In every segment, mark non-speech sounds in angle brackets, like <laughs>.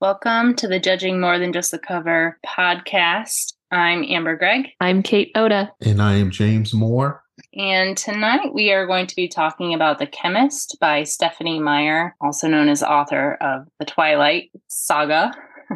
Welcome to the Judging More Than Just the Cover podcast. I'm Amber Gregg. I'm Kate Ota. And I am James Moore. And tonight we are going to be talking about The Chemist by Stephenie Meyer, also known as author of the Twilight Saga. <laughs>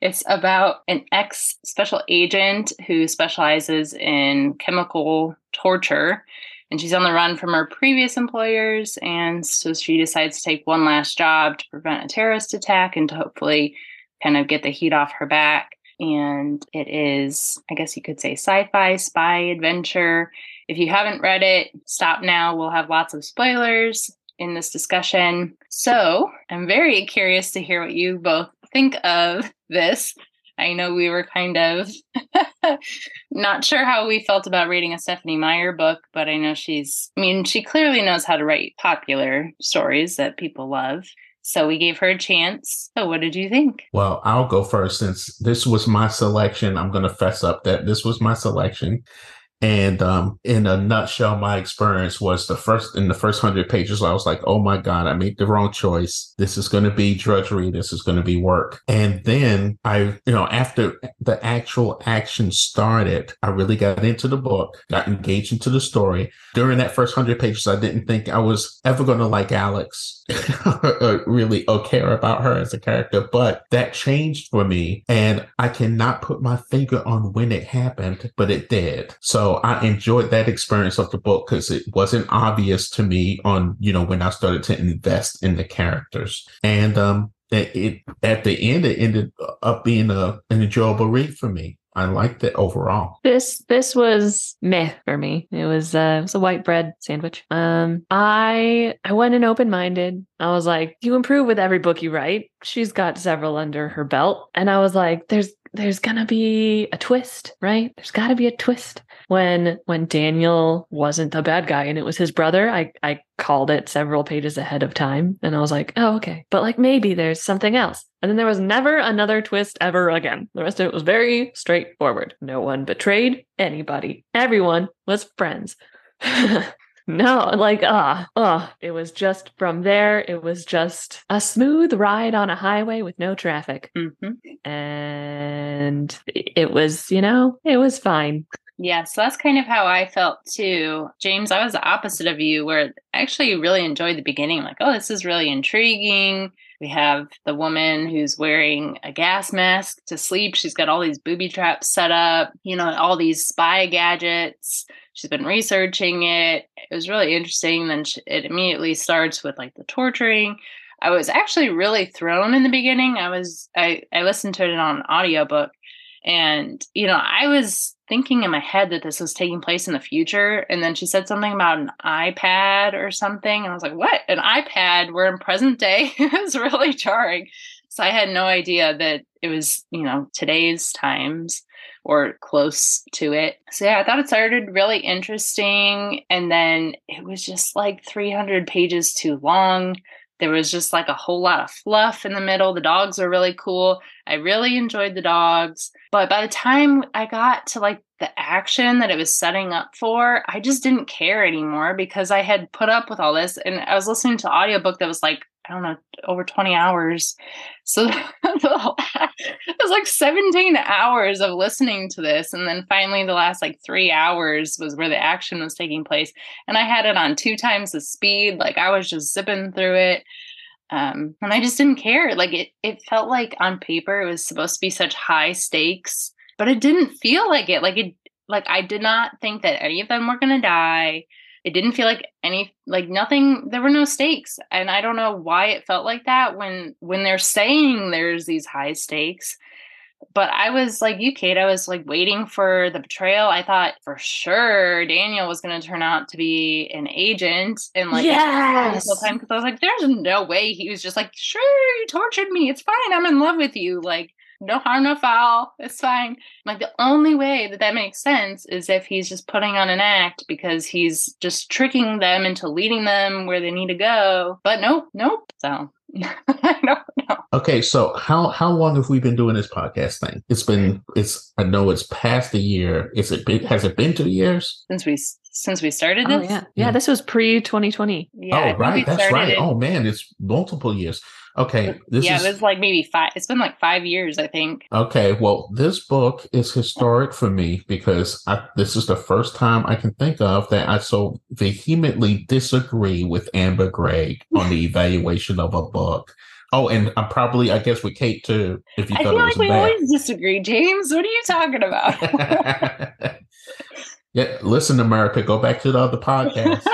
It's about an ex special agent who specializes in chemical torture and she's on the run from her previous employers and so she decides to take one last job to prevent a terrorist attack and to hopefully kind of get the heat off her back. And it is i guess you could say sci-fi spy adventure. If you haven't read it stop now. We'll have lots of spoilers in this discussion. So i'm very curious to hear what you both think of this I know we were kind of <laughs> not sure how we felt about reading a Stephenie Meyer book, but I know she's, I mean, she clearly knows how to write popular stories that people love. So we gave her a chance. So what did you think? Well, I'll go first since this was my selection. I'm going to fess up that this was my selection. And um, in a nutshell, my experience was the first in the first hundred pages, I was like, oh my God, I made the wrong choice. This is going to be drudgery. This is going to be work. And then I, you know, after the actual action started, I really got into the book, got engaged into the story. During that first hundred pages, I didn't think I was ever going to like Alex <laughs> really or care about her as a character, but that changed for me. And I cannot put my finger on when it happened, but it did. So I enjoyed that experience of the book because it wasn't obvious to me on, you know, when I started to invest in the characters. And um it, it at the end it ended up being a an enjoyable read for me. I liked it overall. This this was meh for me. It was uh it was a white bread sandwich. Um I I went in open minded. I was like, you improve with every book you write. She's got several under her belt. And I was like, there's there's gonna be a twist, right? There's gotta be a twist. When when Daniel wasn't the bad guy and it was his brother, I I called it several pages ahead of time and I was like, oh okay. But like maybe there's something else. And then there was never another twist ever again. The rest of it was very straightforward. No one betrayed anybody. Everyone was friends. <laughs> No, like ah, uh, uh, it was just from there. It was just a smooth ride on a highway with no traffic, mm-hmm. and it was, you know, it was fine. Yeah, so that's kind of how I felt too. James, I was the opposite of you, where I actually really enjoyed the beginning. Like, oh, this is really intriguing. We have the woman who's wearing a gas mask to sleep. She's got all these booby traps set up, you know, all these spy gadgets. She's been researching it. It was really interesting. Then it immediately starts with like the torturing. I was actually really thrown in the beginning. I was I I listened to it on audiobook and you know, I was thinking in my head that this was taking place in the future. And then she said something about an iPad or something. And I was like, what? An iPad? We're in present day. <laughs> it was really jarring. So I had no idea that it was, you know, today's times or close to it. So yeah, I thought it started really interesting. And then it was just like 300 pages too long. There was just like a whole lot of fluff in the middle. The dogs are really cool. I really enjoyed the dogs. But by the time I got to like the action that it was setting up for, I just didn't care anymore because I had put up with all this. And I was listening to audiobook that was like I don't know, over 20 hours. So <laughs> it was like 17 hours of listening to this. And then finally, the last like three hours was where the action was taking place. And I had it on two times the speed. Like I was just zipping through it. Um, and I just didn't care. Like it, it felt like on paper it was supposed to be such high stakes, but it didn't feel like it. Like it, like I did not think that any of them were going to die it didn't feel like any like nothing there were no stakes. And i don't know why it felt like that when when they're saying there's these high stakes. But i was like you kate i was like waiting for the betrayal. I thought for sure daniel was going to turn out to be an agent and like yes the time because i was like there's no way he was just like sure you tortured me. It's fine. I'm in love with you. Like no harm, no foul. It's fine. Like the only way that that makes sense is if he's just putting on an act because he's just tricking them into leading them where they need to go. But nope, nope. So <laughs> I don't know. Okay, so how how long have we been doing this podcast thing? It's been it's I know it's past a year. Is it been, has it been two years since we since we started Oh this. yeah, yeah. This was pre 2020. Yeah, oh, right. That's right. it- Oh, man. It's multiple years. Okay. This yeah, is. it was like maybe five. It's been like five years, I think. Okay, well, this book is historic for me because I, this is the first time I can think of that I so vehemently disagree with Amber Gregg on the <laughs> evaluation of a book. Oh, and I'm probably, I guess, with Kate too. If you I feel like we bad. always disagree, James. What are you talking about? <laughs> yeah, listen, America, go back to the other <laughs> podcast.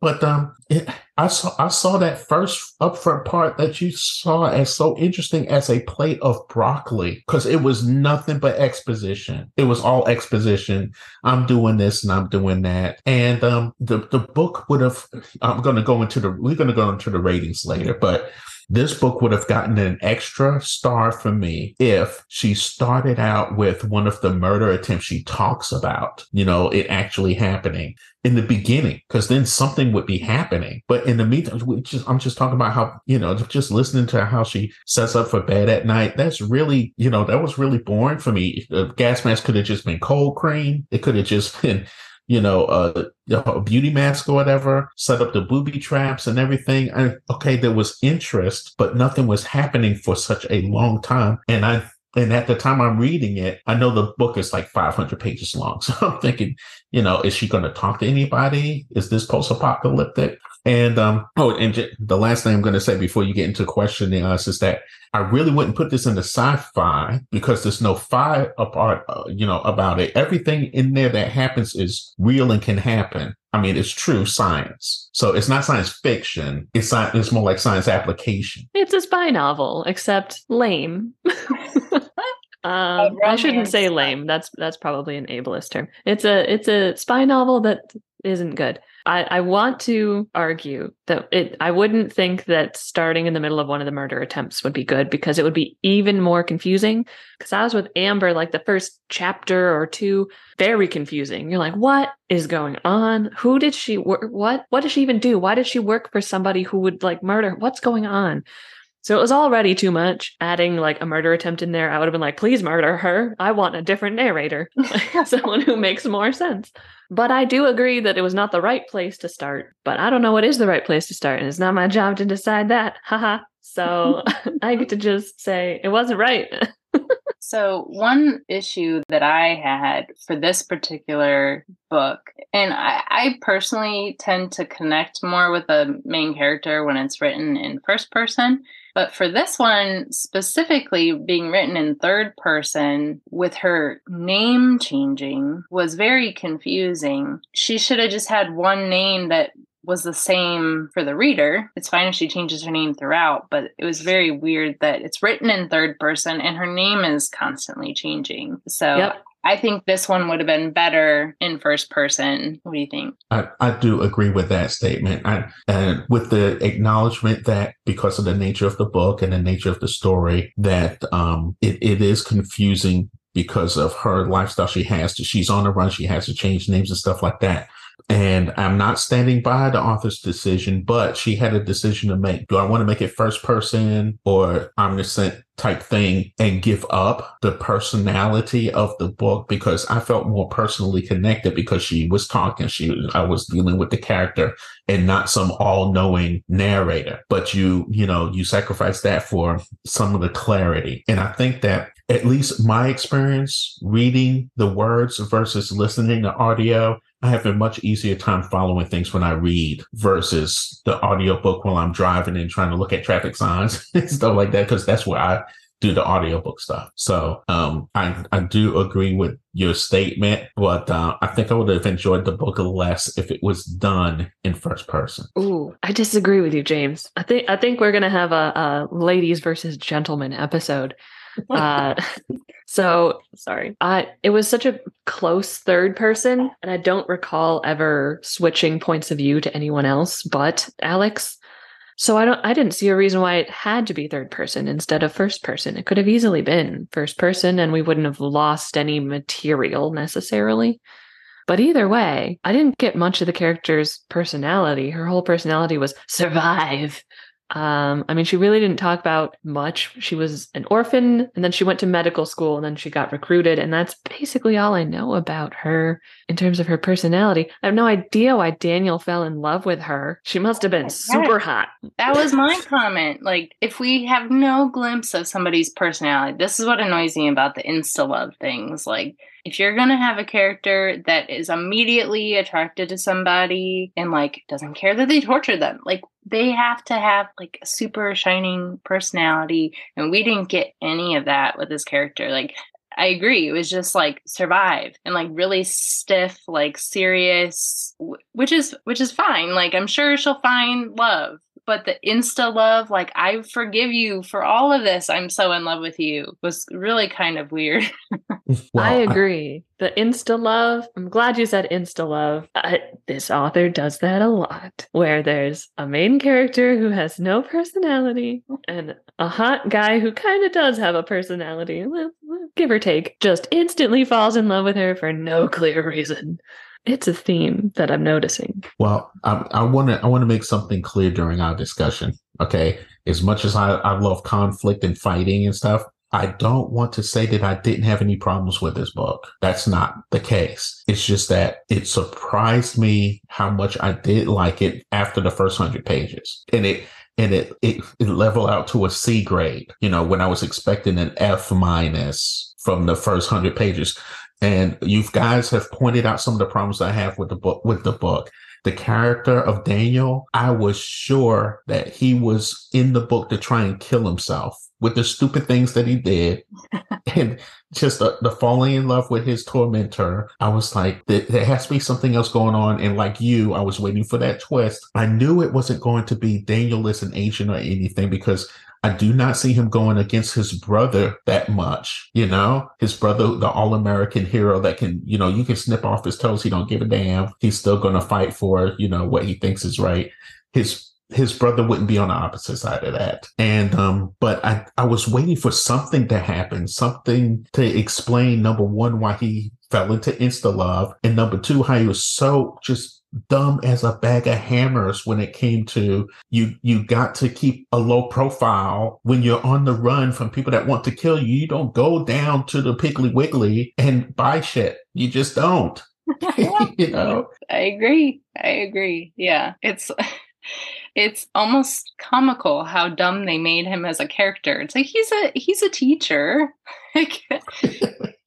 But um, it, I saw I saw that first upfront part that you saw as so interesting as a plate of broccoli because it was nothing but exposition. It was all exposition. I'm doing this and I'm doing that, and um, the the book would have. I'm going to go into the we're going to go into the ratings later, but this book would have gotten an extra star for me if she started out with one of the murder attempts she talks about, you know, it actually happening in the beginning, because then something would be happening. But in the meantime, just I'm just talking about how, you know, just listening to how she sets up for bed at night. That's really, you know, that was really boring for me. The gas mask could have just been cold cream. It could have just been you know, uh, a beauty mask or whatever, set up the booby traps and everything. And okay, there was interest, but nothing was happening for such a long time. And I, and at the time I'm reading it, I know the book is like 500 pages long. <laughs> So I'm thinking, you know, is she going to talk to anybody? Is this post apocalyptic? And um, oh, and j- the last thing I'm going to say before you get into questioning us is that I really wouldn't put this in the sci-fi because there's no fi apart, uh, you know, about it. Everything in there that happens is real and can happen. I mean, it's true science. So it's not science fiction. It's sci- It's more like science application. It's a spy novel, except lame. <laughs> um, I shouldn't say lame. That's that's probably an ableist term. It's a it's a spy novel that isn't good. I, I want to argue that it I wouldn't think that starting in the middle of one of the murder attempts would be good because it would be even more confusing. Because I was with Amber like the first chapter or two, very confusing. You're like, what is going on? Who did she work? What what did she even do? Why did she work for somebody who would like murder? What's going on? So it was already too much. Adding like a murder attempt in there, I would have been like, please murder her. I want a different narrator, <laughs> <laughs> someone who makes more sense. But I do agree that it was not the right place to start. But I don't know what is the right place to start, and it's not my job to decide that. <laughs> Haha. So I get to just say it wasn't right. So, one issue that I had for this particular book, and I, I personally tend to connect more with the main character when it's written in first person. But for this one, specifically being written in third person with her name changing was very confusing. She should have just had one name that was the same for the reader. It's fine if she changes her name throughout, but it was very weird that it's written in third person and her name is constantly changing. So Yep. I think this one would have been better in first person. What do you think? I, I do agree with that statement. I, and with the acknowledgement that because of the nature of the book and the nature of the story, that um, it, it is confusing because of her lifestyle she has to, she's on the run. She has to change names and stuff like that. And I'm not standing by the author's decision, but she had a decision to make. Do I want to make it first person or omniscient type thing and give up the personality of the book because I felt more personally connected because she was talking. She I was dealing with the character and not some all-knowing narrator. But you, you know, you sacrifice that for some of the clarity. And I think that at least my experience reading the words versus listening to audio I have a much easier time following things when I read versus the audiobook while I'm driving and trying to look at traffic signs <laughs> and stuff like that, because that's where I do the audiobook stuff. So um, I, I do agree with your statement, but uh, I think I would have enjoyed the book less if it was done in first person. Ooh, I disagree with you, James. I think I think we're gonna have a, a ladies versus gentlemen episode. Uh, <laughs> so sorry. I it was such a close third person, and I don't recall ever switching points of view to anyone else but Alex. So I don't I didn't see a reason why it had to be third person instead of first person. It could have easily been first person and we wouldn't have lost any material necessarily. But either way, I didn't get much of the character's personality. Her whole personality was survive. Um, I mean, she really didn't talk about much. She was an orphan and then she went to medical school and then she got recruited. And that's basically all I know about her in terms of her personality. I have no idea why Daniel fell in love with her. She must have been super hot. That was my comment. Like, if we have no glimpse of somebody's personality, this is what annoys me about the insta love things. Like, if you're going to have a character that is immediately attracted to somebody and like doesn't care that they torture them like they have to have like a super shining personality and we didn't get any of that with this character like I agree. It was just like survive and like really stiff, like serious, which is which is fine. Like I'm sure she'll find love, but the insta love, like I forgive you for all of this. I'm so in love with you, was really kind of weird. <laughs> well, I agree. The insta love. I'm glad you said insta love. Uh, this author does that a lot, where there's a main character who has no personality and a hot guy who kind of does have a personality, give or take, just instantly falls in love with her for no clear reason it's a theme that I'm noticing. Well, I want to I want to make something clear during our discussion. Okay, as much as I, I love conflict and fighting and stuff, I don't want to say that I didn't have any problems with this book. That's not the case. It's just that it surprised me how much I did like it after the first hundred pages, and it and it, it it leveled out to a C grade. You know, when I was expecting an F minus from the first hundred pages. And you guys have pointed out some of the problems I have with the book with the book. The character of Daniel, I was sure that he was in the book to try and kill himself with the stupid things that he did <laughs> and just the, the, falling in love with his tormentor. I was like, there, there, has to be something else going on. And like you, I was waiting for that twist. I knew it wasn't going to be Daniel as an agent or anything because I do not see him going against his brother that much. You know, his brother, the all American hero that can, you know, you can snip off his toes. He don't give a damn. He's still going to fight for, you know, what he thinks is right. His his brother wouldn't be on the opposite side of that. And um, but I I was waiting for something to happen, something to explain number one why he fell into insta love, and number two how he was so just dumb as a bag of hammers when it came to you you got to keep a low profile when you're on the run from people that want to kill you. You don't go down to the piggly wiggly and buy shit. You just don't. <laughs> <laughs> You know? I agree. I agree. Yeah. It's <laughs> it's almost comical how dumb they made him as a character. It's like he's a he's a teacher.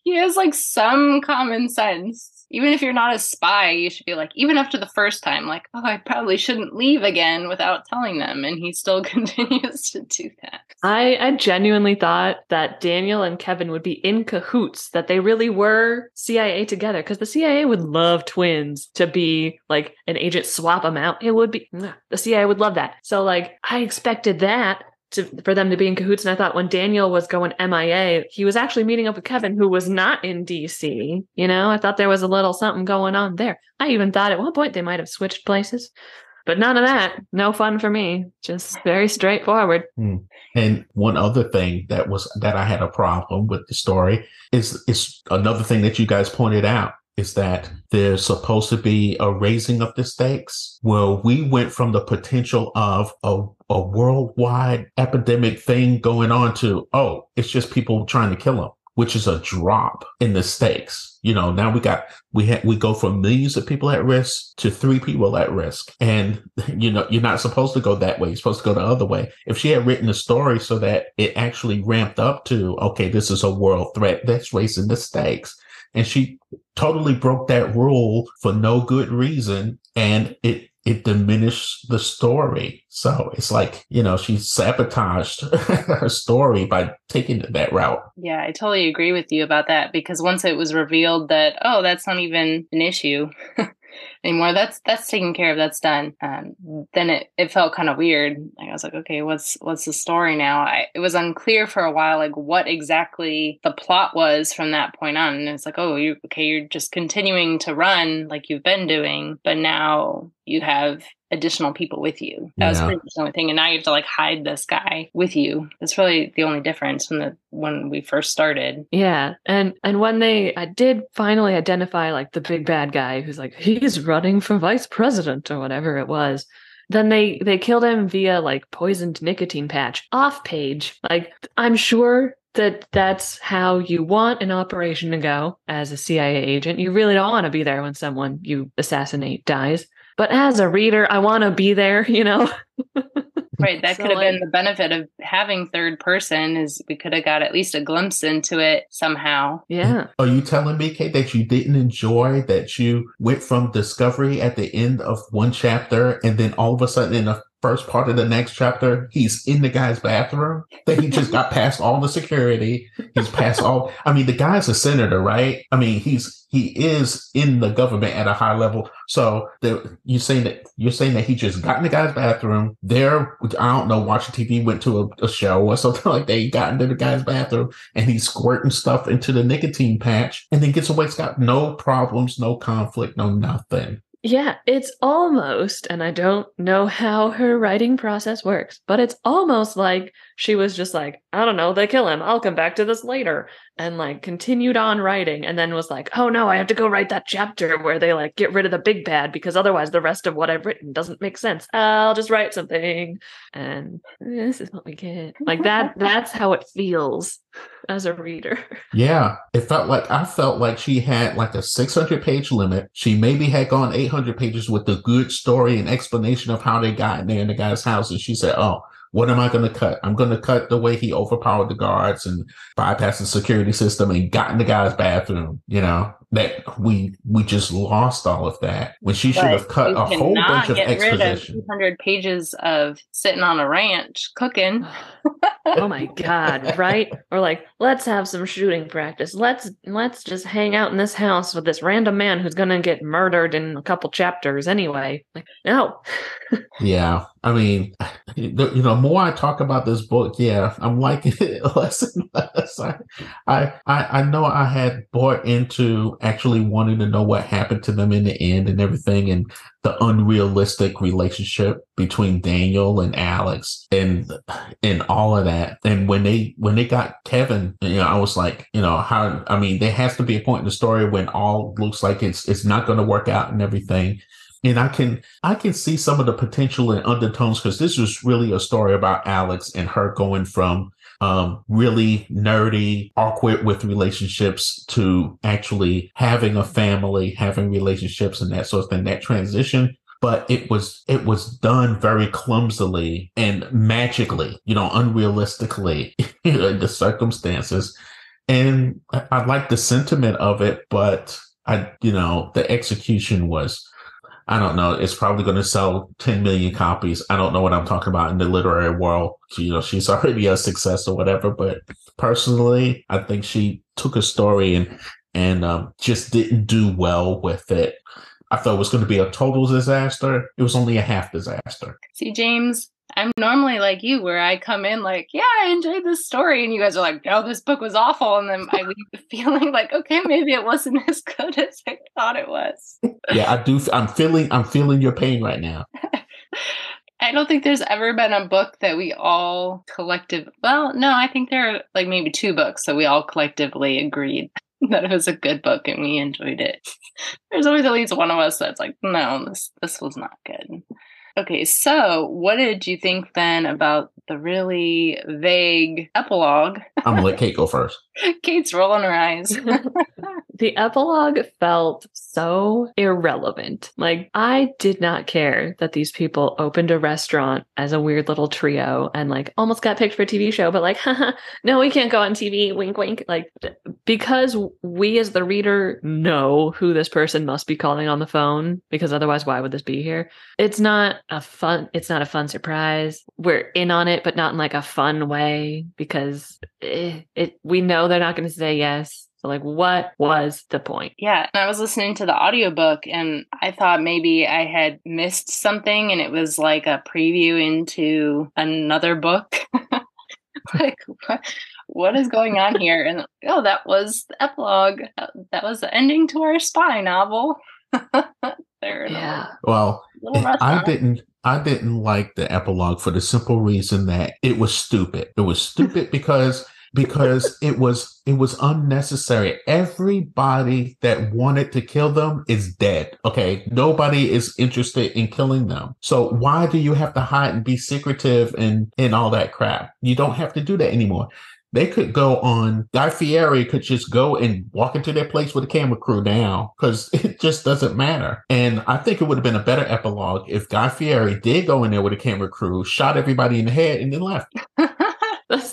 He has like some common sense even if you're not a spy, you should be like, even after the first time, like, oh, I probably shouldn't leave again without telling them. And he still <laughs> continues to do that. I, I genuinely thought that Daniel and Kevin would be in cahoots, that they really were CIA together, because the CIA would love twins to be like an agent swap them out. It would be, the CIA would love that. So, like, I expected that to for them to be in cahoots. And I thought when Daniel was going MIA, he was actually meeting up with Kevin, who was not in DC. You know, I thought there was a little something going on there. I even thought at one point they might have switched places. But none of that. No fun for me. Just very straightforward. Mm. And one other thing that was that I had a problem with the story is is another thing that you guys pointed out is that there's supposed to be a raising of the stakes. Well, we went from the potential of a, a worldwide epidemic thing going on to, oh, it's just people trying to kill them, which is a drop in the stakes. You know, now we got, we we go from millions of people at risk to three people at risk. And, <laughs> you know, you're not supposed to go that way. You're supposed to go the other way. If she had written a story so that it actually ramped up to, okay, this is a world threat, that's raising the stakes and she totally broke that rule for no good reason and it it diminished the story. So it's like you know she sabotaged <laughs> her story by taking that route. Yeah i totally agree with you about that because once it was revealed that oh that's not even an issue <laughs> anymore. That's that's taken care of. That's done. Um, then it, it felt kind of weird. Like I was like, okay, what's what's the story now? I, it was unclear for a while, like what exactly the plot was from that point on. And it's like, oh, you okay? You're just continuing to run like you've been doing, but now you have additional people with you. That yeah. was pretty much the only thing. And now you have to like hide this guy with you. That's really the only difference from the when we first started. Yeah. And and when they I did finally identify like the big bad guy who's like, he's running for vice president or whatever it was. then they they killed him via like poisoned nicotine patch off page. Like I'm sure that that's how you want an operation to go as a CIA agent. You really don't want to be there when someone you assassinate dies. But as a reader, I want to be there, you know? <laughs> right. That So, could have been the benefit of having third person is we could have got at least a glimpse into it somehow. yeah. Are you telling me, Kate, that you didn't enjoy that you went from discovery at the end of one chapter and then all of a sudden in the first part of the next chapter, he's in the guy's bathroom? That he just got <laughs> past all the security. He's past all I mean, the guy's a senator, right? I mean, he's he is in the government at a high level. So the, you're saying that you're saying that he just got in the guy's bathroom there. I don't know, watching TV, went to a, a show or <laughs> something like that. He got into the guy's bathroom and he's squirting stuff into the nicotine patch and then gets away. It's got no problems, no conflict, no nothing. Yeah, it's almost, and I don't know how her writing process works, but it's almost like she was just like, I don't know, they kill him. I'll come back to this later. And like continued on writing and then was like, oh no, I have to go write that chapter where they like get rid of the big bad because otherwise the rest of what I've written doesn't make sense. I'll just write something. And this is what we get. Like that, <laughs> that's how it feels as a reader. Yeah, it felt like I felt like she had like a 600 page limit. She maybe had gone 800 pages with a good story and explanation of how they got in there in the guy's house. And she said, Oh, what am I going to cut? I'm going to cut the way he overpowered the guards and bypassed the security system and got in the guy's bathroom. You know, that we we just lost all of that when she should have cut a whole cannot bunch of get rid of exposition. 200 pages of sitting on a ranch cooking. oh my god right or like let's have some shooting practice let's let's just hang out in this house with this random man who's gonna get murdered in a couple chapters anyway like no <laughs> Yeah, I mean, the- you know, more I talk about this book, yeah, I'm liking it <laughs> less and less. I, I, I I know I had bought into actually wanting to know what happened to them in the end and everything, and the unrealistic relationship between Daniel and Alex, and and all of that. And when they when they got Kevin, you know, I was like, you know, how? I mean, there has to be a point in the story when all looks like it's it's not going to work out and everything and I can I can see some of the potential and undertones because this was really a story about Alex and her going from um, really nerdy, awkward with relationships to actually having a family, having relationships, and that sort of thing. That transition, but it was it was done very clumsily and magically, you know, unrealistically <laughs> in the circumstances. And I, I like the sentiment of it, but I, you know, the execution was I don't know. It's probably going to sell 10 million copies. I don't know what I'm talking about in the literary world. You know, she's <laughs> already a success or whatever. But personally, I think she took a story and and um, just didn't do well with it. I thought it was going to be a total disaster. It was only a half disaster. See, James, I'm normally like you, where I come in like, yeah, I enjoyed this story, and you guys are like, no, this book was awful, and then I leave the <laughs> feeling like, okay, maybe it wasn't <laughs> as good as I thought it was. Yeah, I do. I'm feeling. I'm feeling your pain right now. <laughs> I don't think there's ever been a book that we all collective. Well, no, I think there are like maybe two books that we all collectively agreed that it was a good book and we enjoyed it. There's always at least one of us that's like, no, this this was not good. Okay, so what did you think then about the really vague epilogue? I'm gonna let <laughs> Kate go first. Kate's rolling her eyes. <laughs> <laughs> the epilogue felt so irrelevant. Like, I did not care that these people opened a restaurant as a weird little trio and, like, almost got picked for a TV show, but, like, <laughs> haha, no, we can't go on TV. Wink, wink. Like, because we as the reader know who this person must be calling on the phone, because otherwise, why would this be here? It's not a fun, it's not a fun surprise. We're in on it, but not in like a fun way because it, it we know they're not going to say yes. So like what was the point? Yeah, and I was listening to the audiobook and I thought maybe I had missed something and it was like a preview into another book. <laughs> like what, what is going on here? And oh, that was the epilogue. That, that was the ending to our spy novel. <laughs> there in a Yeah. Well, I didn't I didn't like the epilogue for the simple reason that it was stupid. It was stupid <laughs> because because it was it was unnecessary. Everybody that wanted to kill them is dead. Okay, nobody is interested in killing them. So why do you have to hide and be secretive and and all that crap? You don't have to do that anymore. They could go on. Guy Fieri could just go and walk into their place with a camera crew now because <laughs> it just doesn't matter. And I think it would have been a better epilogue if Guy Fieri did go in there with a camera crew, shot everybody in the head, and then left. <laughs>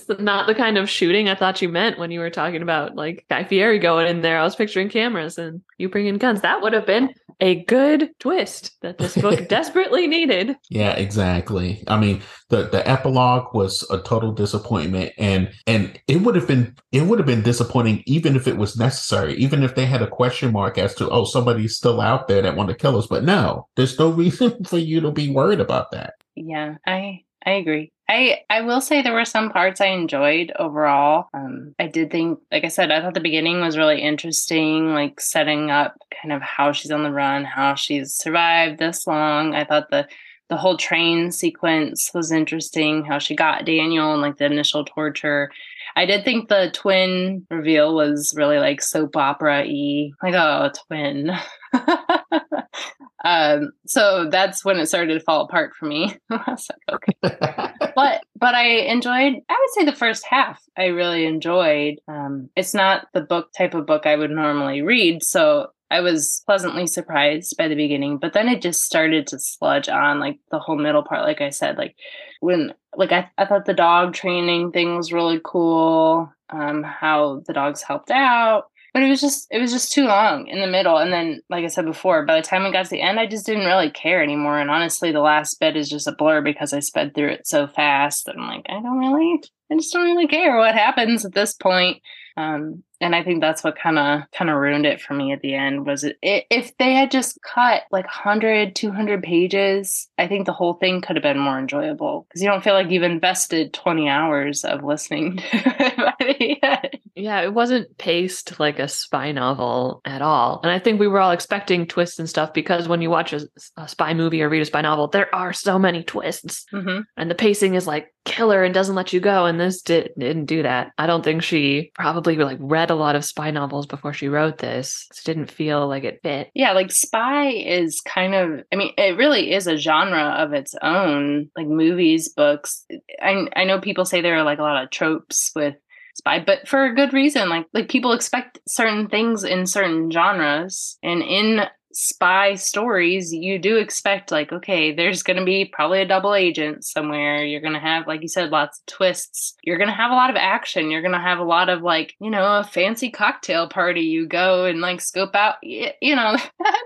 That's not the kind of shooting I thought you meant when you were talking about like Guy Fieri going in there. I was picturing cameras and you bringing guns. That would have been a good twist that this book <laughs> desperately needed. Yeah, exactly. I mean, the the epilogue was a total disappointment, and and it would have been it would have been disappointing even if it was necessary, even if they had a question mark as to oh somebody's still out there that want to kill us. But no, there's no <laughs> reason for you to be worried about that. Yeah, I I agree. I I will say there were some parts I enjoyed overall. Um, I did think, like I said, I thought the beginning was really interesting, like setting up kind of how she's on the run, how she's survived this long. I thought the the whole train sequence was interesting, how she got Daniel and like the initial torture. I did think the twin reveal was really like soap opera y, like oh, twin. <laughs> um, so that's when it started to fall apart for me. <laughs> Like, okay, <laughs> but but I enjoyed. I would say the first half I really enjoyed. Um, it's not the book type of book I would normally read, so I was pleasantly surprised by the beginning, but then it just started to sludge on like the whole middle part. Like I said, like when like I, I thought the dog training thing was really cool. Um, how the dogs helped out. But it was just it was just too long in the middle. And then, like I said before, by the time we got to the end, I just didn't really care anymore. And honestly, the last bit is just a blur because I sped through it so fast that I'm like, I don't really I just don't really care what happens at this point. Um, and I think that's what kind of kind of ruined it for me at the end was it, it, if they had just cut like 100 200 pages I think the whole thing could have been more enjoyable. Because you don't feel like you've invested 20 hours of listening <laughs> to it yeah it wasn't paced like a spy novel at all. And I think we were all expecting twists and stuff because when you watch a, a spy movie or read a spy novel there are so many twists. Mm-hmm. and the pacing is like killer and doesn't let you go. And this did, didn't do that I don't think she probably like read a lot of spy novels before she wrote this. It didn't feel like it fit. Yeah, like spy is kind of I mean, it really is a genre of its own, like movies, books. I I know people say there are like a lot of tropes with spy but for a good reason like like people expect certain things in certain genres and in spy stories, you do expect like, okay, there's going to be probably a double agent somewhere. You're going to have, like you said, lots of twists. You're going to have a lot of action. You're going to have a lot of like, you know, a fancy cocktail party. You go and like scope out, you know,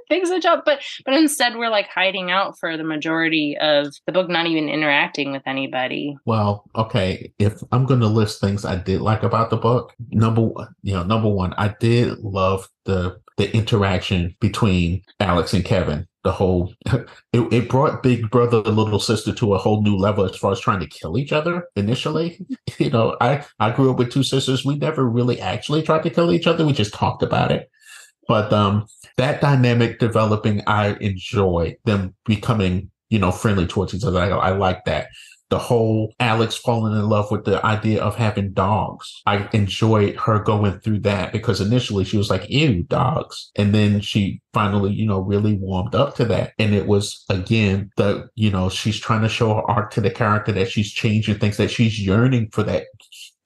things <laughs> that jump. But but instead, we're like hiding out for the majority of the book, not even interacting with anybody. Well, okay, if I'm going to list things I did like about the book, number one, you know, number one, I did love the the interaction between Alex and Kevin. The whole <laughs> it, it brought Big Brother Little Sister to a whole new level as far as trying to kill each other initially. <laughs> you know, I I grew up with two sisters. We never really actually tried to kill each other. We just talked about it. But um that dynamic developing, I enjoy them becoming, you know, friendly towards each other. I, I like that the whole Alex falling in love with the idea of having dogs. I enjoyed her going through that because initially she was like, ew, dogs. And then she finally, you know, really warmed up to that. And it was again the, you know, she's trying to show her arc to the character that she's changing things that she's yearning for that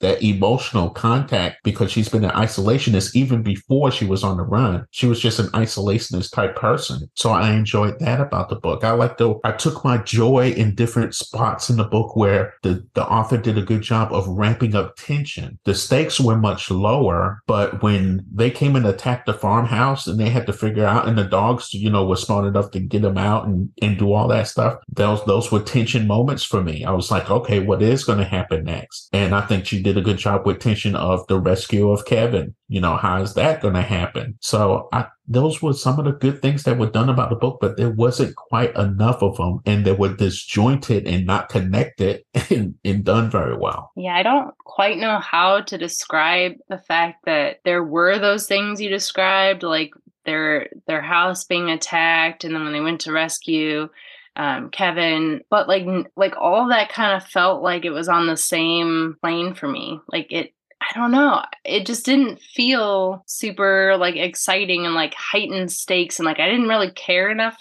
that emotional contact because she's been an isolationist even before she was on the run. She was just an isolationist type person. So I enjoyed that about the book. I like the I took my joy in different spots in the book where the, the author did a good job of ramping up tension. The stakes were much lower, but when they came and attacked the farmhouse and they had to figure out and the dogs, you know, were smart enough to get them out and, and do all that stuff, those those were tension moments for me. I was like, okay, what is going to happen next? And I think she did a good job with tension of the rescue of Kevin. You know, how is that going to happen? So I, those were some of the good things that were done about the book, but there wasn't quite enough of them and they were disjointed and not connected <laughs> and, and done very well. Yeah, I don't quite know how to describe the fact that there were those things you described, like their their house being attacked and then when they went to rescue um, Kevin, but like like all that kind of felt like it was on the same plane for me. Like it I don't know. It just didn't feel super like exciting and like heightened stakes and like I didn't really care enough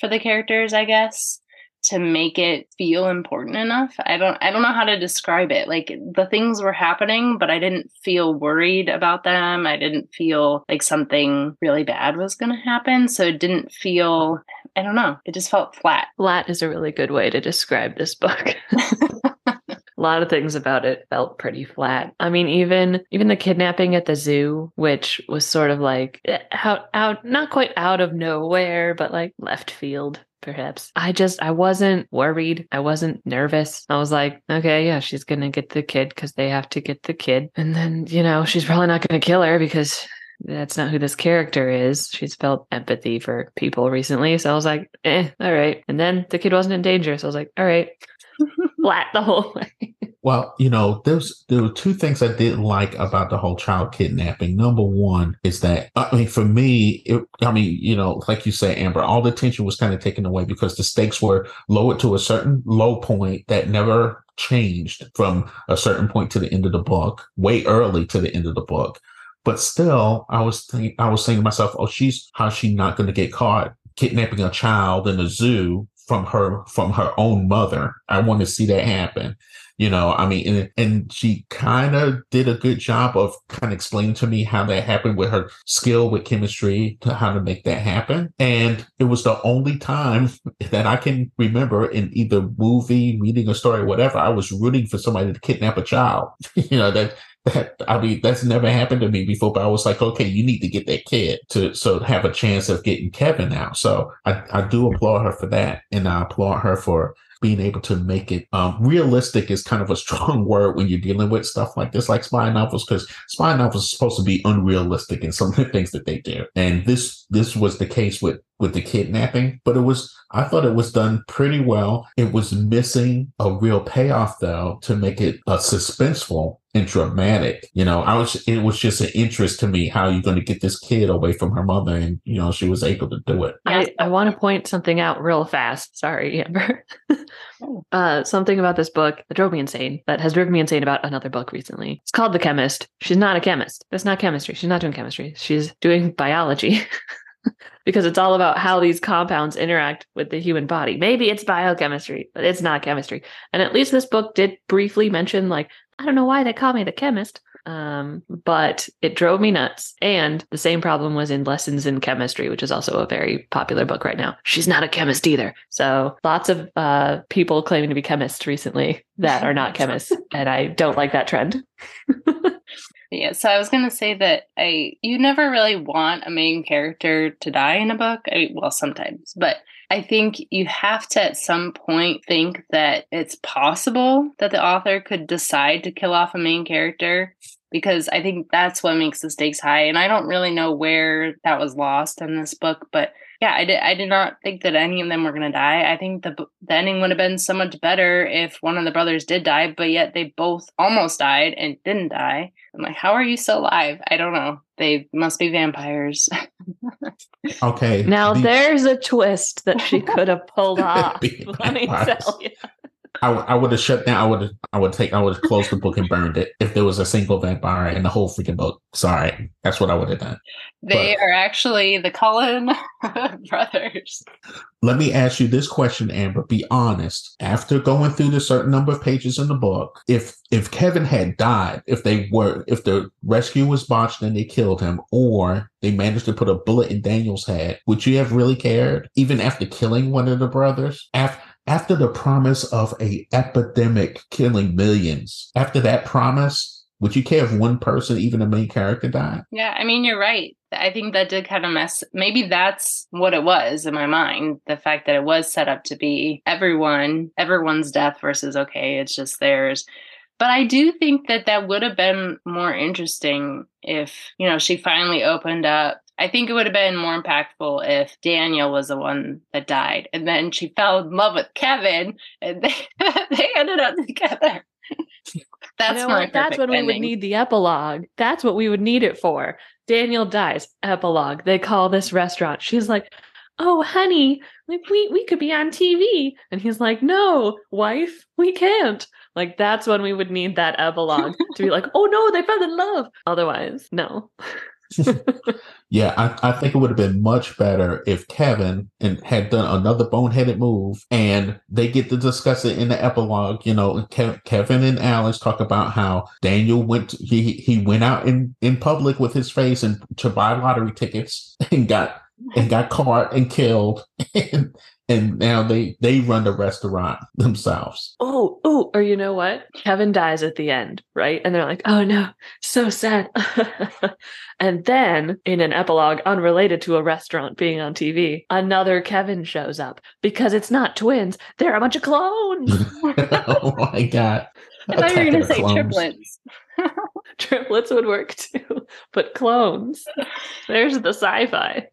for the characters, I guess, to make it feel important enough. I don't I don't know how to describe it. Like the things were happening, but I didn't feel worried about them. I didn't feel like something really bad was going to happen, so it didn't feel I don't know. It just felt flat. Flat is a really good way to describe this book. <laughs> a lot of things about it felt pretty flat. I mean, even even the kidnapping at the zoo, which was sort of like eh, out out not quite out of nowhere, but like left field perhaps. I just I wasn't worried. I wasn't nervous. I was like, okay, yeah, she's going to get the kid cuz they have to get the kid. And then, you know, she's probably not going to kill her because that's not who this character is. She's felt empathy for people recently. So I was like, eh, all right. And then the kid wasn't in danger. So I was like, all right. <laughs> Flat the whole way. Well, you know, there's there were two things I didn't like about the whole child kidnapping. Number one is that I mean, for me, it, I mean, you know, like you say, Amber, all the tension was kind of taken away because the stakes were lowered to a certain low point that never changed from a certain point to the end of the book, way early to the end of the book. But still, I was think, I was saying to myself, oh, she's how's she not going to get caught kidnapping a child in a zoo from her from her own mother? I want to see that happen. You know, I mean, and, and she kind of did a good job of kind of explaining to me how that happened with her skill with chemistry to how to make that happen. And it was the only time <laughs> that I can remember in either movie, reading a story, whatever, I was rooting for somebody to kidnap a child. <laughs> you know, that that I mean that's never happened to me before, but I was like, okay, you need to get that kid to so have a chance of getting Kevin out. So I, I do applaud her for that, and I applaud her for being able to make it um, realistic is kind of a <laughs> strong word when you're dealing with stuff like this, like spy novels, because spy novels are supposed to be unrealistic in some of <laughs> the things that they do. And this this was the case with with the kidnapping, but it was I thought it was done pretty well. It was missing a real payoff though to make it uh, suspenseful and dramatic. You know, I was it was just an interest to me how you're going to get this kid away from her mother, and you know she was able to do it. I, I want to point something out real fast. Sorry, Amber. <laughs> <laughs> uh, something about this book that drove me insane. That has driven me insane about another book recently. It's called The Chemist. She's not a chemist. That's not chemistry. She's not doing chemistry. She's doing biology. <laughs> because it's all about how these compounds interact with the human body. Maybe it's biochemistry, but it's not chemistry. And at least this book did briefly mention, like, I don't know why they call me the chemist, um, but it drove me nuts. And the same problem was in Lessons in Chemistry, which is also a very popular book right now. She's not a chemist either. So lots of uh, people claiming to be chemists recently that are not <laughs> chemists. and I don't like that trend. <laughs> Yeah, so I was gonna say that I you never really want a main character to die in a book. I, well, sometimes, but I think you have to at some point think that it's possible that the author could decide to kill off a main character because I think that's what makes the stakes high. And I don't really know where that was lost in this book, but yeah, I did. I did not think that any of them were going to die. I think the the ending would have been so much better if one of the brothers did die, but yet they both almost died and didn't die. I'm like, how are you still alive? I don't know. They must be vampires. <laughs> okay. Now the- there's a twist that she could have pulled <laughs> off. <laughs> Let me tell you. I, I would have shut down. I would have. I would take. I would have closed the book and burned it if there was a single vampire in the whole freaking book. Sorry, that's what I would have done. They but, are actually the Cullen <laughs> brothers. Let me ask you this question, Amber. Be honest. After going through the certain number of pages in the book, if if Kevin had died, if they were, if the rescue was botched and they killed him, or they managed to put a bullet in Daniel's head, would you have really cared? Even after killing one of the brothers, after after the promise of a epidemic killing millions, after that promise, would you care if one person, even a main character, died? Yeah, I mean, you're right. I think that did kind of mess. Maybe that's what it was in my mind. The fact that it was set up to be everyone, everyone's death versus okay, it's just theirs. But I do think that that would have been more interesting if, you know, she finally opened up I think it would have been more impactful if Daniel was the one that died, and then she fell in love with Kevin, and they, <laughs> they ended up together. <laughs> That's you know my That's when ending. we would need the epilogue. That's what we would need it for. Daniel dies. Epilogue. They call this restaurant. She's like, "Oh, honey, like we we could be on TV," and he's like, "No, wife, we can't." Like that's when we would need that epilogue to be like, <laughs> oh no, they fell in love. Otherwise, no. <laughs> Yeah, I, I think it would have been much better if Kevin and had done another boneheaded move and they get to discuss it in the epilogue. You know, Kev, Kevin and Alice talk about how Daniel went, to, he, he went out in, in public with his face and to buy lottery tickets and got, and got caught and killed. <laughs> And, and now they they run the restaurant themselves. Oh, oh, or you know what? Kevin dies at the end, right? And they're like, "Oh no, so sad." <laughs> and then in an epilogue unrelated to a restaurant being on TV, another Kevin shows up because it's not twins; they're a bunch of clones. <laughs> oh my god! I thought you were going to say triplets. <laughs> triplets would work too, but clones. There's the sci-fi.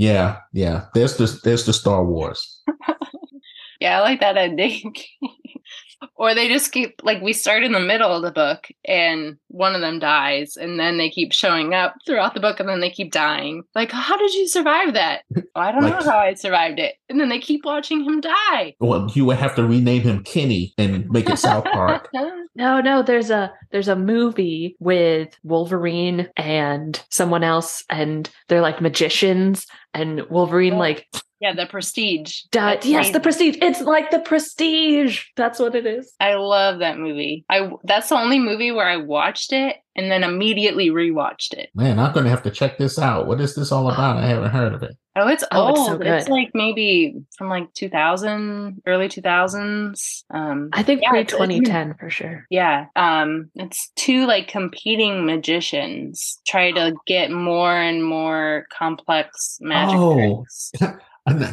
Yeah, yeah. There's the there's the Star Wars. <laughs> yeah, I like that ending. <laughs> or they just keep like we start in the middle of the book and one of them dies and then they keep showing up throughout the book and then they keep dying like how did you survive that oh, <laughs> i don't like, know how i survived it and then they keep watching him die well you would have to rename him kenny and make it south park no no there's a there's a movie with wolverine and someone else and they're like magicians and wolverine oh. like yeah, the prestige. yes, amazing. the prestige. It's like the prestige. That's what it is. I love that movie. I that's the only movie where I watched it and then immediately rewatched it. Man, I'm gonna have to check this out. What is this all about? I haven't heard of it. Oh, it's oh, old. It's, so it's, like maybe from like 2000, early 2000s. Um, I think yeah, pre 2010 for sure. Yeah. Um, it's two like competing magicians try to get more and more complex magic oh. tricks. <laughs>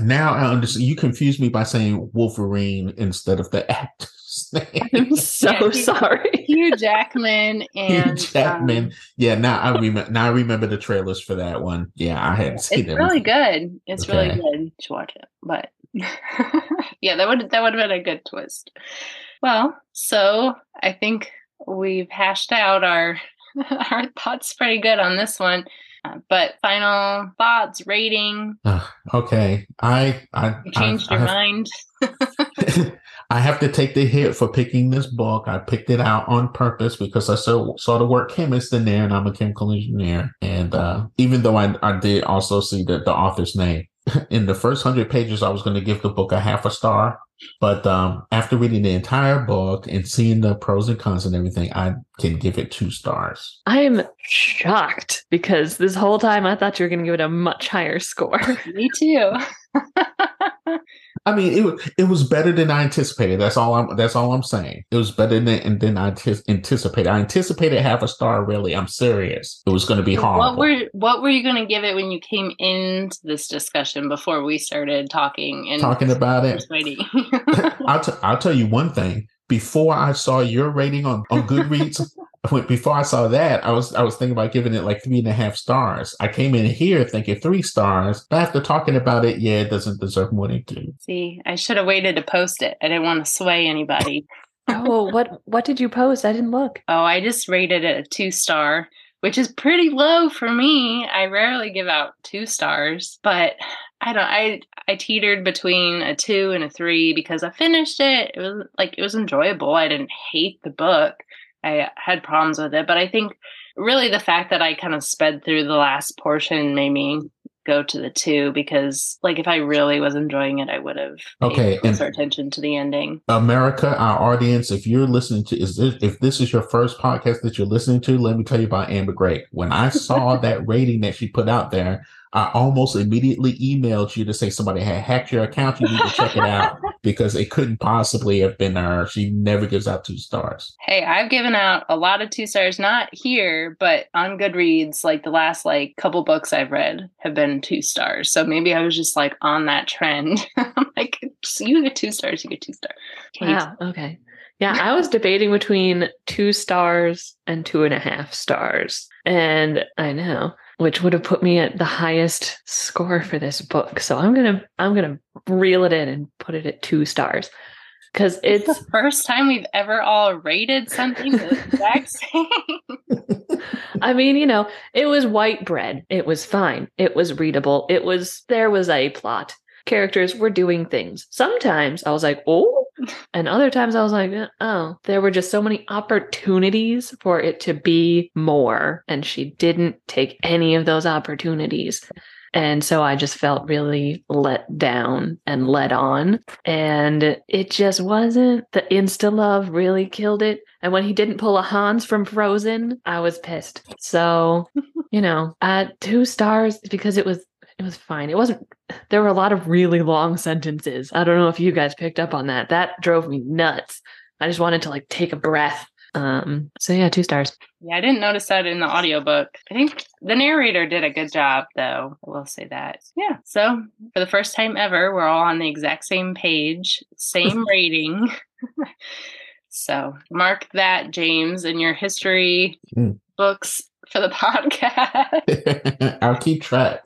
Now I understand. You confused me by saying Wolverine instead of the actor's <laughs> name. I'm so yeah, sorry. <laughs> Hugh Jackman <laughs> and Hugh Jackman. Um, yeah, now I remember. Now I remember the trailers for that one. Yeah, I hadn't seen it. It's really good. It's okay. really good to watch it. But yeah, that would that would have been a good twist. Well, so I think we've hashed out our our thoughts pretty good on this one. Uh, but final thoughts, rating. Uh, okay, I I you changed I, your I have, mind. I have to take the hit for picking this book. I picked it out on purpose because I saw saw the word chemist in there, and I'm a chemical engineer. And uh, even though I I did also see the the author's name <laughs> in the first hundred pages, I was going to give the book a half a star. But um, after reading the entire book and seeing the pros and cons and everything, I can give it two stars. I am shocked because this whole time I thought you were going to give it a much higher score. <laughs> Me too. <laughs> I mean, it it was better than I anticipated. That's all I'm. That's all I'm saying. It was better than than I t- anticipated. I anticipated half a star. Really, I'm serious. It was going to be hard. What were What were you going to give it when you came into this discussion before we started talking and talking about it? <laughs> I'll t- I'll tell you one thing. Before I saw your rating on on <laughs> Goodreads, before I saw that, I was I was thinking about giving it like three and a half stars. I came in here thinking three stars, but after talking about it, yeah, it doesn't deserve more than two. See, I should have waited to post it. I didn't want to sway anybody. <laughs> oh, what what did you post? I didn't look. Oh, I just rated it a two star, which is pretty low for me. I rarely give out two stars, but I don't I I teetered between a 2 and a 3 because I finished it. It was like it was enjoyable. I didn't hate the book. I had problems with it. But I think really the fact that I kind of sped through the last portion made me go to the two because like if I really was enjoying it, I would have okay closer attention to the ending. America, our audience, if you're listening to is this if this is your first podcast that you're listening to, let me tell you about Amber Gregg. When I saw <laughs> that rating that she put out there, I almost immediately emailed you to say somebody had hacked your account. You need to check it out <laughs> because it couldn't possibly have been her. She never gives out two stars. Hey, I've given out a lot of two stars, not here, but on Goodreads. Like the last like couple books I've read have been two stars. So maybe I was just like on that trend. <laughs> like you get two stars, you get two stars. Wow. Okay. Yeah, I was debating between two stars and two and a half stars. And I know which would have put me at the highest score for this book. So I'm gonna I'm gonna reel it in and put it at two stars because it's, it's, the first time we've ever all rated something the exact <laughs> same. I mean, you know, it was white bread. It was fine. It was readable. It was there was a plot. Characters were doing things. Sometimes I was like, oh, And other times I was like, oh, there were just so many opportunities for it to be more. And she didn't take any of those opportunities. And so I just felt really let down and let on. And it just wasn't the insta love really killed it. And when he didn't pull a Hans from Frozen, I was pissed. So, you know, at two stars because it was it was fine. It wasn't there were a lot of really long sentences. I don't know if you guys picked up on that. That drove me nuts. I just wanted to like take a breath. Um so yeah, two stars. Yeah, I didn't notice that in the audiobook. I think the narrator did a good job though. I will say that. Yeah. So for the first time ever, we're all on the exact same page, same <laughs> rating. <laughs> so mark that, James, in your history Mm. books for the <laughs> podcast. I'll keep track.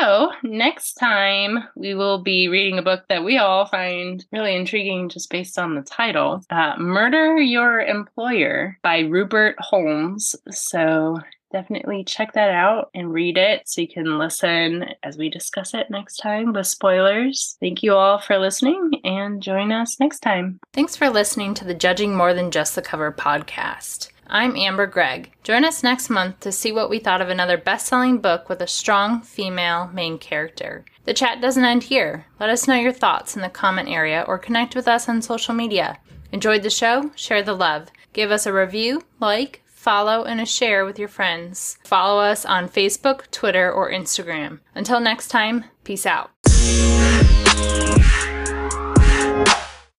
So, next time we will be reading a book that we all find really intriguing just based on the title uh, Murder Your Employer by Rupert Holmes. So, definitely check that out and read it so you can listen as we discuss it next time with spoilers. Thank you all for listening and join us next time. Thanks for listening to the Judging More Than Just the Cover podcast. I'm Amber Gregg. Join us next month to see what we thought of another best selling book with a strong female main character. The chat doesn't end here. Let us know your thoughts in the comment area or connect with us on social media. Enjoyed the show? Share the love. Give us a review, like, follow, and a share with your friends. Follow us on Facebook, Twitter, or Instagram. Until next time, peace out.